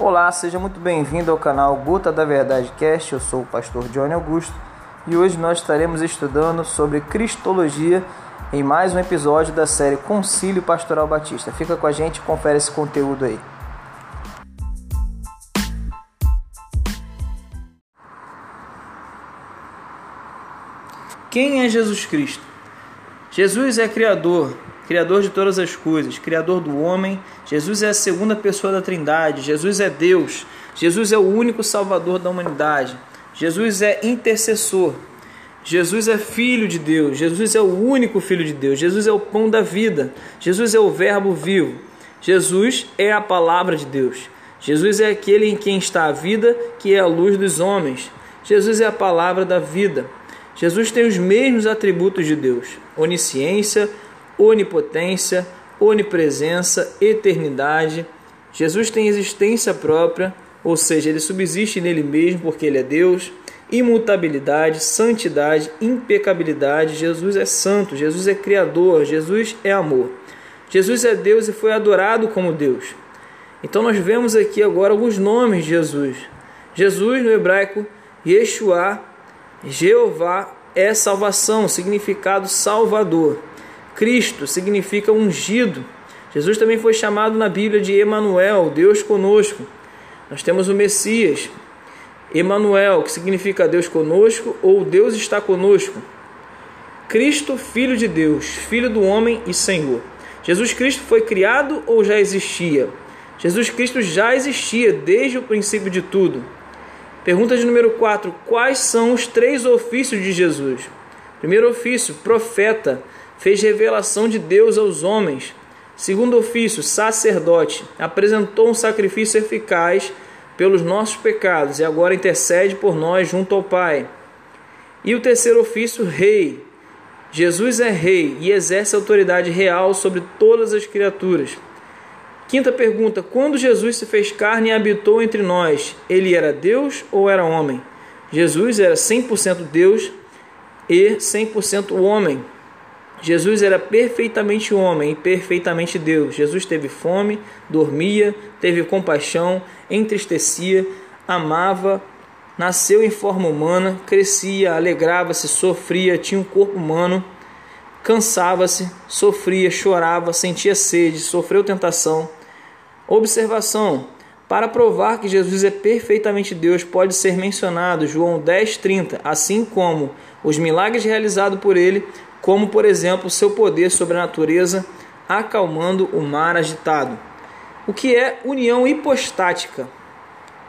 Olá, seja muito bem-vindo ao canal Gota da Verdade Cast. Eu sou o pastor Johnny Augusto e hoje nós estaremos estudando sobre Cristologia em mais um episódio da série Concílio Pastoral Batista. Fica com a gente e confere esse conteúdo aí. Quem é Jesus Cristo? Jesus é Criador, Criador de todas as coisas, Criador do homem. Jesus é a segunda pessoa da Trindade. Jesus é Deus. Jesus é o único Salvador da humanidade. Jesus é intercessor. Jesus é filho de Deus. Jesus é o único filho de Deus. Jesus é o pão da vida. Jesus é o Verbo vivo. Jesus é a palavra de Deus. Jesus é aquele em quem está a vida, que é a luz dos homens. Jesus é a palavra da vida. Jesus tem os mesmos atributos de Deus: onisciência, onipotência, onipresença, eternidade. Jesus tem existência própria, ou seja, ele subsiste nele mesmo porque ele é Deus. Imutabilidade, santidade, impecabilidade. Jesus é santo, Jesus é criador, Jesus é amor. Jesus é Deus e foi adorado como Deus. Então nós vemos aqui agora alguns nomes de Jesus. Jesus no hebraico, Yeshua, Jeová é salvação, significado salvador. Cristo significa ungido. Jesus também foi chamado na Bíblia de Emanuel, Deus conosco. Nós temos o Messias, Emanuel, que significa Deus conosco ou Deus está conosco. Cristo, filho de Deus, filho do homem e Senhor. Jesus Cristo foi criado ou já existia? Jesus Cristo já existia desde o princípio de tudo. Pergunta de número 4: Quais são os três ofícios de Jesus? Primeiro ofício, profeta fez revelação de Deus aos homens. Segundo ofício, sacerdote, apresentou um sacrifício eficaz pelos nossos pecados e agora intercede por nós junto ao Pai. E o terceiro ofício, rei. Jesus é rei e exerce autoridade real sobre todas as criaturas. Quinta pergunta: quando Jesus se fez carne e habitou entre nós, ele era Deus ou era homem? Jesus era 100% Deus e 100% homem. Jesus era perfeitamente homem e perfeitamente Deus. Jesus teve fome, dormia, teve compaixão, entristecia, amava, nasceu em forma humana, crescia, alegrava-se, sofria, tinha um corpo humano, cansava-se, sofria, chorava, sentia sede, sofreu tentação. Observação: para provar que Jesus é perfeitamente Deus, pode ser mencionado João 10:30, assim como os milagres realizados por ele como por exemplo seu poder sobre a natureza acalmando o mar agitado. O que é união hipostática?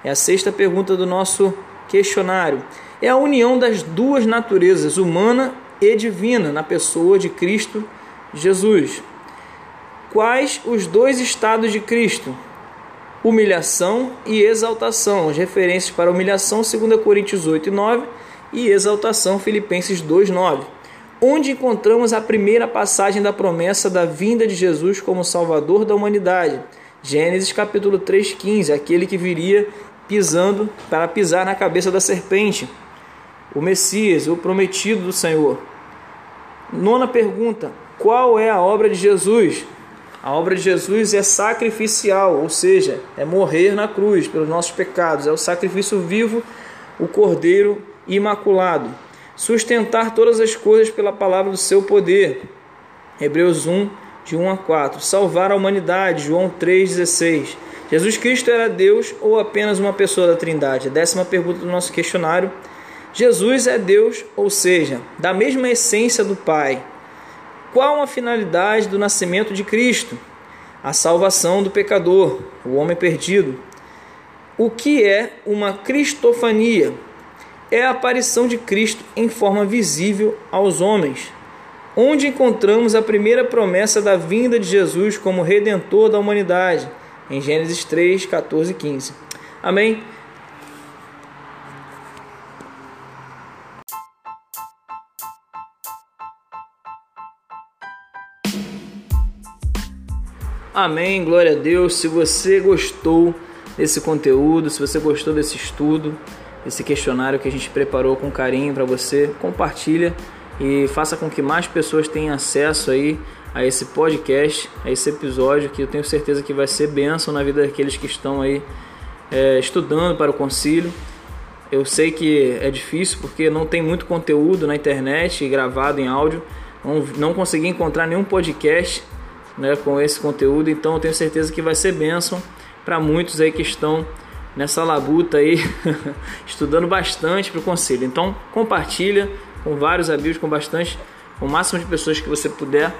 É a sexta pergunta do nosso questionário. É a união das duas naturezas, humana e divina, na pessoa de Cristo Jesus. Quais os dois estados de Cristo? Humilhação e exaltação. As referências para humilhação, 2 Coríntios 8 e 9, e exaltação, Filipenses 2, 9 onde encontramos a primeira passagem da promessa da vinda de Jesus como Salvador da humanidade. Gênesis capítulo 3:15, aquele que viria pisando para pisar na cabeça da serpente. O Messias, o prometido do Senhor. Nona pergunta: qual é a obra de Jesus? A obra de Jesus é sacrificial, ou seja, é morrer na cruz pelos nossos pecados, é o sacrifício vivo, o Cordeiro imaculado sustentar todas as coisas pela palavra do seu poder. Hebreus 1, de 1 a 4. Salvar a humanidade. João 3,16. Jesus Cristo era Deus ou apenas uma pessoa da Trindade? A décima pergunta do nosso questionário. Jesus é Deus, ou seja, da mesma essência do Pai. Qual a finalidade do nascimento de Cristo? A salvação do pecador, o homem perdido. O que é uma cristofania? É a aparição de Cristo em forma visível aos homens, onde encontramos a primeira promessa da vinda de Jesus como redentor da humanidade, em Gênesis 3, 14 e 15. Amém? Amém, glória a Deus. Se você gostou desse conteúdo, se você gostou desse estudo, esse questionário que a gente preparou com carinho para você. Compartilha e faça com que mais pessoas tenham acesso aí a esse podcast, a esse episódio que eu tenho certeza que vai ser bênção na vida daqueles que estão aí é, estudando para o concílio. Eu sei que é difícil porque não tem muito conteúdo na internet gravado em áudio. Não, não consegui encontrar nenhum podcast né, com esse conteúdo, então eu tenho certeza que vai ser bênção para muitos aí que estão nessa labuta aí, estudando bastante para o conselho. Então compartilha com vários amigos, com bastante, com o máximo de pessoas que você puder.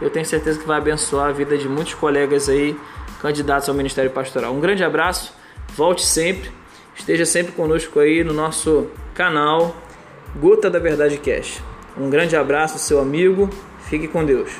Eu tenho certeza que vai abençoar a vida de muitos colegas aí, candidatos ao Ministério Pastoral. Um grande abraço, volte sempre, esteja sempre conosco aí no nosso canal Gota da Verdade Cash. Um grande abraço, seu amigo, fique com Deus.